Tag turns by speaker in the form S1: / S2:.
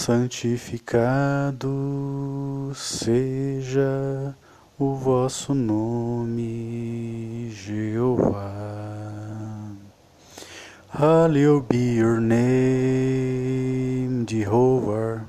S1: santificado seja o vosso nome, Jeová. Hallowed be your name, Jehovah.